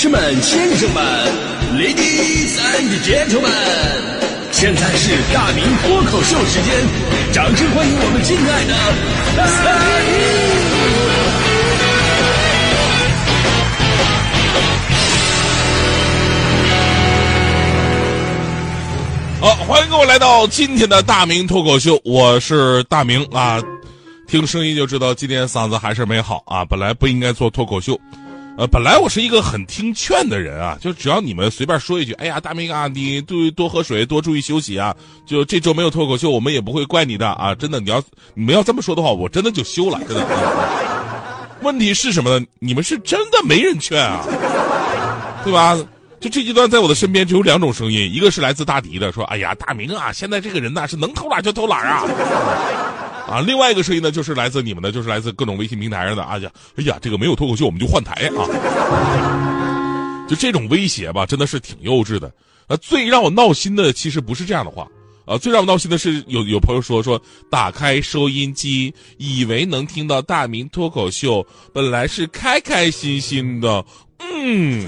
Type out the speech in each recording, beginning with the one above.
士们、先生们，Ladies and Gentlemen，现在是大明脱口秀时间，掌声欢迎我们敬爱的大明！好，欢迎各位来到今天的大明脱口秀，我是大明啊，听声音就知道今天嗓子还是没好啊，本来不应该做脱口秀。呃，本来我是一个很听劝的人啊，就只要你们随便说一句，哎呀，大明啊，你多多喝水，多注意休息啊，就这周没有脱口秀，我们也不会怪你的啊，真的，你要你们要这么说的话，我真的就休了，真的。问题是什么呢？你们是真的没人劝啊，对吧？就这一段，在我的身边只有两种声音，一个是来自大迪的，说，哎呀，大明啊，现在这个人呐，是能偷懒就偷懒啊。啊，另外一个声音呢，就是来自你们的，就是来自各种微信平台上的啊呀，哎呀，这个没有脱口秀，我们就换台啊。就这种威胁吧，真的是挺幼稚的。啊，最让我闹心的其实不是这样的话，啊，最让我闹心的是有有朋友说说打开收音机，以为能听到大明脱口秀，本来是开开心心的，嗯，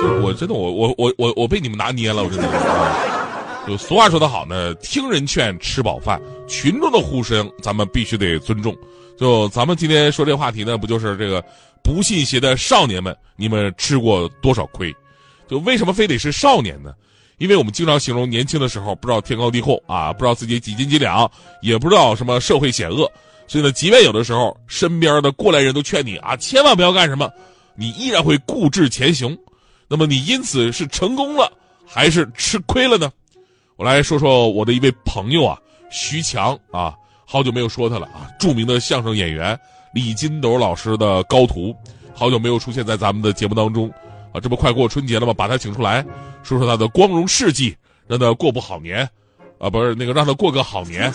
就我真的我我我我我被你们拿捏了，我真的啊。就俗话说得好呢，听人劝，吃饱饭。群众的呼声，咱们必须得尊重。就咱们今天说这话题呢，不就是这个不信邪的少年们，你们吃过多少亏？就为什么非得是少年呢？因为我们经常形容年轻的时候不知道天高地厚啊，不知道自己几斤几两，也不知道什么社会险恶，所以呢，即便有的时候身边的过来人都劝你啊，千万不要干什么，你依然会固执前行。那么你因此是成功了，还是吃亏了呢？我来说说我的一位朋友啊，徐强啊，好久没有说他了啊。著名的相声演员李金斗老师的高徒，好久没有出现在咱们的节目当中啊。这不快过春节了吗？把他请出来，说说他的光荣事迹，让他过不好年啊，不是那个让他过个好年。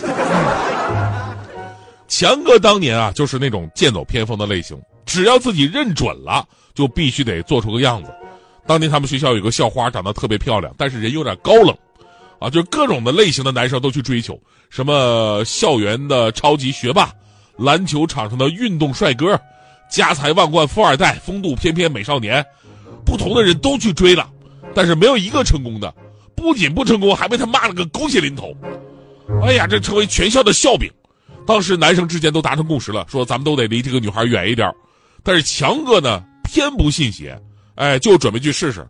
强哥当年啊，就是那种剑走偏锋的类型，只要自己认准了，就必须得做出个样子。当年他们学校有个校花，长得特别漂亮，但是人有点高冷。啊，就各种的类型的男生都去追求，什么校园的超级学霸，篮球场上的运动帅哥，家财万贯富二代，风度翩翩美少年，不同的人都去追了，但是没有一个成功的，不仅不成功，还被他骂了个狗血淋头。哎呀，这成为全校的笑柄。当时男生之间都达成共识了，说咱们都得离这个女孩远一点。但是强哥呢，偏不信邪，哎，就准备去试试。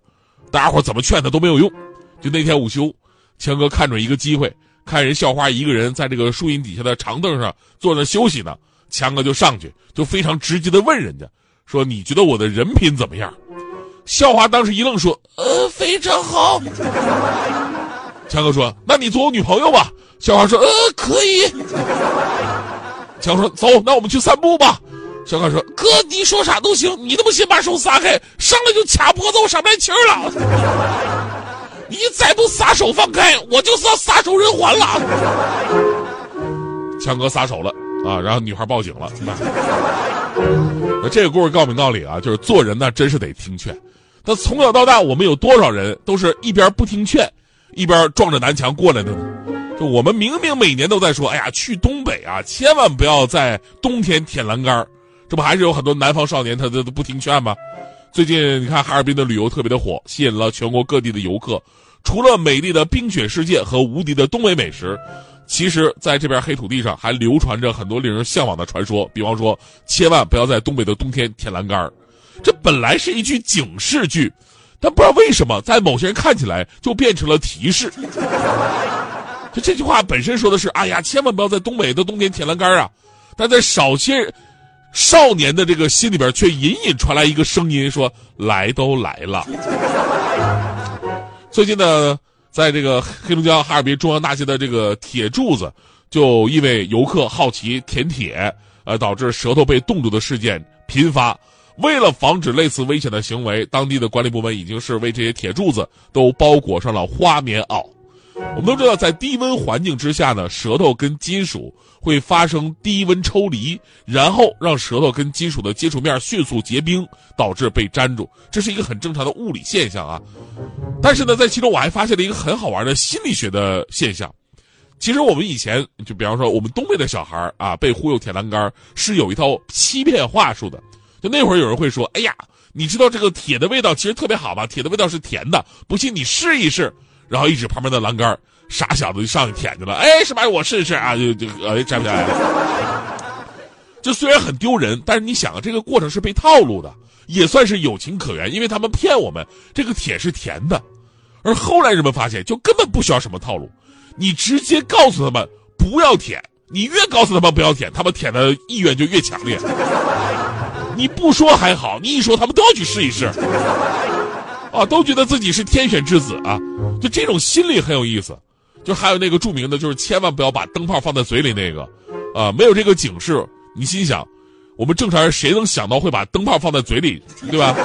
大家伙怎么劝他都没有用。就那天午休。强哥看准一个机会，看人校花一个人在这个树荫底下的长凳上坐着休息呢，强哥就上去，就非常直接的问人家，说：“你觉得我的人品怎么样？”校花当时一愣，说：“呃，非常好。”强哥说：“那你做我女朋友吧。”校花说：“呃，可以。”强哥说：“走，那我们去散步吧。”小哥说：“哥，你说啥都行，你他妈先把手撒开，上来就掐脖子，我上不来气儿了。”你再不撒手放开，我就是要撒手人寰了。强哥撒手了啊，然后女孩报警了。那这个故事告明道理啊，就是做人呢，真是得听劝。那从小到大，我们有多少人都是一边不听劝，一边撞着南墙过来的呢？就我们明明每年都在说，哎呀，去东北啊，千万不要在冬天舔栏杆这不还是有很多南方少年他都不听劝吗？最近你看哈尔滨的旅游特别的火，吸引了全国各地的游客。除了美丽的冰雪世界和无敌的东北美食，其实在这边黑土地上还流传着很多令人向往的传说。比方说，千万不要在东北的冬天舔栏杆这本来是一句警示句，但不知道为什么在某些人看起来就变成了提示。就这句话本身说的是：哎呀，千万不要在东北的冬天舔栏杆啊！但在少些。少年的这个心里边却隐隐传来一个声音，说：“来都来了。”最近呢，在这个黑龙江哈尔滨中央大街的这个铁柱子，就因为游客好奇舔铁，呃，导致舌头被冻住的事件频发。为了防止类似危险的行为，当地的管理部门已经是为这些铁柱子都包裹上了花棉袄。我们都知道，在低温环境之下呢，舌头跟金属会发生低温抽离，然后让舌头跟金属的接触面迅速结冰，导致被粘住，这是一个很正常的物理现象啊。但是呢，在其中我还发现了一个很好玩的心理学的现象。其实我们以前就比方说，我们东北的小孩啊，被忽悠舔栏杆是有一套欺骗话术的。就那会儿有人会说：“哎呀，你知道这个铁的味道其实特别好吧？铁的味道是甜的，不信你试一试。然后一指旁边的栏杆，傻小子就上去舔去了。哎，什么？我试一试啊！就就哎，摘不下来了。这虽然很丢人，但是你想啊，这个过程是被套路的，也算是有情可原，因为他们骗我们，这个铁是甜的。而后来人们发现，就根本不需要什么套路，你直接告诉他们不要舔，你越告诉他们不要舔，他们舔的意愿就越强烈。你不说还好，你一说他们都要去试一试，啊，都觉得自己是天选之子啊，就这种心理很有意思。就还有那个著名的，就是千万不要把灯泡放在嘴里那个，啊，没有这个警示，你心想，我们正常人谁能想到会把灯泡放在嘴里，对吧？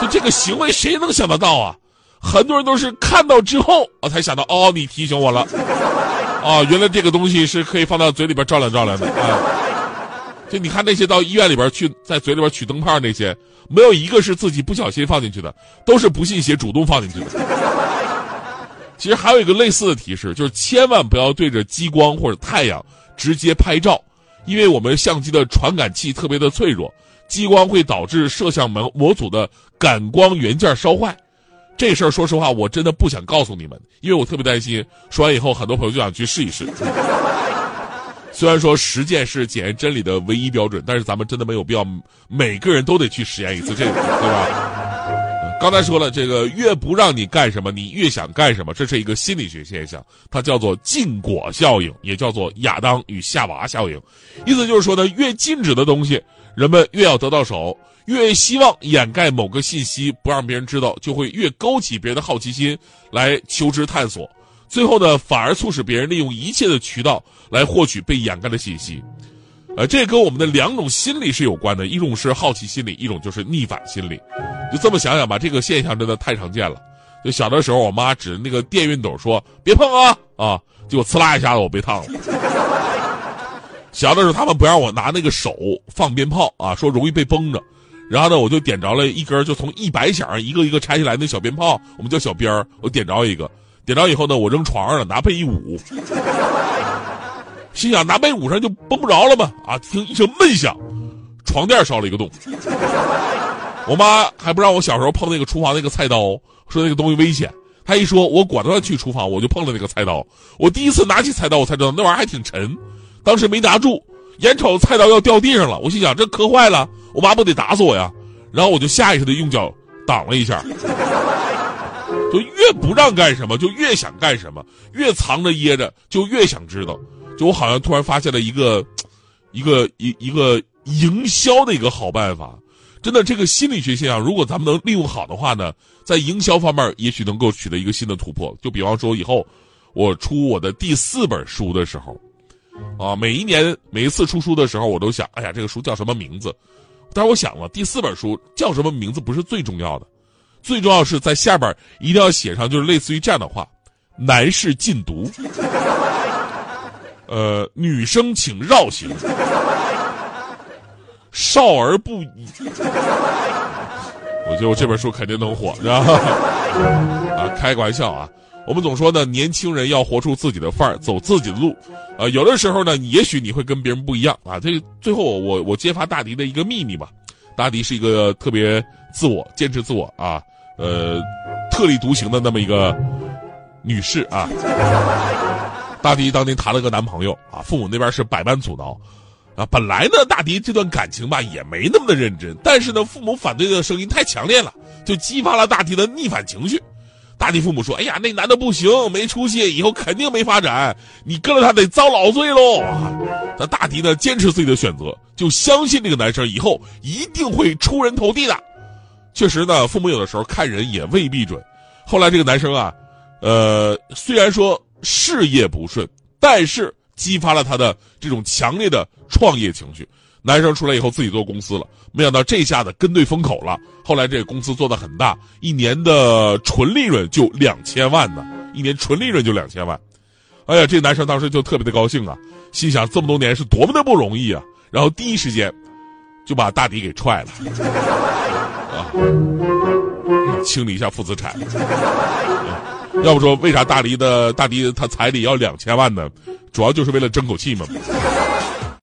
就这个行为谁能想得到啊？很多人都是看到之后啊才想到，哦，你提醒我了，啊，原来这个东西是可以放到嘴里边照亮照亮的啊。就你看那些到医院里边去在嘴里边取灯泡那些，没有一个是自己不小心放进去的，都是不信邪主动放进去的。其实还有一个类似的提示，就是千万不要对着激光或者太阳直接拍照，因为我们相机的传感器特别的脆弱，激光会导致摄像模模组的感光元件烧坏。这事儿说实话，我真的不想告诉你们，因为我特别担心，说完以后很多朋友就想去试一试。虽然说实践是检验真理的唯一标准，但是咱们真的没有必要每个人都得去实验一次，这个对吧？刚才说了，这个越不让你干什么，你越想干什么，这是一个心理学现象，它叫做禁果效应，也叫做亚当与夏娃效应。意思就是说呢，越禁止的东西，人们越要得到手；越希望掩盖某个信息不让别人知道，就会越勾起别人的好奇心来求知探索。最后呢，反而促使别人利用一切的渠道来获取被掩盖的信息，呃，这跟我们的两种心理是有关的，一种是好奇心理，一种就是逆反心理。就这么想想吧，这个现象真的太常见了。就小的时候，我妈指着那个电熨斗说：“别碰啊啊！”结果呲啦一下子我被烫了。小的时候，他们不让我拿那个手放鞭炮啊，说容易被崩着。然后呢，我就点着了一根，就从一百响一个一个拆下来那小鞭炮，我们叫小鞭儿，我点着一个。点着以后呢，我扔床上了，拿被一捂，心想拿被捂上就崩不着了嘛。啊，听一声闷响，床垫烧了一个洞。我妈还不让我小时候碰那个厨房那个菜刀，说那个东西危险。她一说，我果断去厨房，我就碰了那个菜刀。我第一次拿起菜刀，我才知道那玩意儿还挺沉，当时没拿住，眼瞅菜刀要掉地上了，我心想这磕坏了，我妈不得打死我呀。然后我就下意识的用脚挡了一下。就越不让干什么，就越想干什么；越藏着掖着，就越想知道。就我好像突然发现了一个，一个一一个营销的一个好办法。真的，这个心理学现象，如果咱们能利用好的话呢，在营销方面也许能够取得一个新的突破。就比方说，以后我出我的第四本书的时候，啊，每一年每一次出书的时候，我都想，哎呀，这个书叫什么名字？但是我想了，第四本书叫什么名字不是最重要的。最重要是在下边一定要写上，就是类似于这样的话：男士禁毒，呃，女生请绕行，少儿不宜。我觉得我这本书肯定能火，知道吗？啊，开个玩笑啊！我们总说呢，年轻人要活出自己的范儿，走自己的路。啊，有的时候呢，也许你会跟别人不一样啊。这最后我我揭发大迪的一个秘密吧。大迪是一个特别自我、坚持自我啊，呃，特立独行的那么一个女士啊。大迪当年谈了个男朋友啊，父母那边是百般阻挠啊。本来呢，大迪这段感情吧也没那么的认真，但是呢，父母反对的声音太强烈了，就激发了大迪的逆反情绪。大迪父母说：“哎呀，那男的不行，没出息，以后肯定没发展，你跟了他得遭老罪喽。”那大迪呢，坚持自己的选择，就相信这个男生以后一定会出人头地的。确实呢，父母有的时候看人也未必准。后来这个男生啊，呃，虽然说事业不顺，但是激发了他的这种强烈的创业情绪。男生出来以后自己做公司了，没想到这下子跟对风口了。后来这个公司做的很大，一年的纯利润就两千万呢，一年纯利润就两千万。哎呀，这男生当时就特别的高兴啊，心想这么多年是多么的不容易啊，然后第一时间就把大迪给踹了，啊，清理一下负资产。要不说为啥大黎的大黎他彩礼要两千万呢？主要就是为了争口气嘛。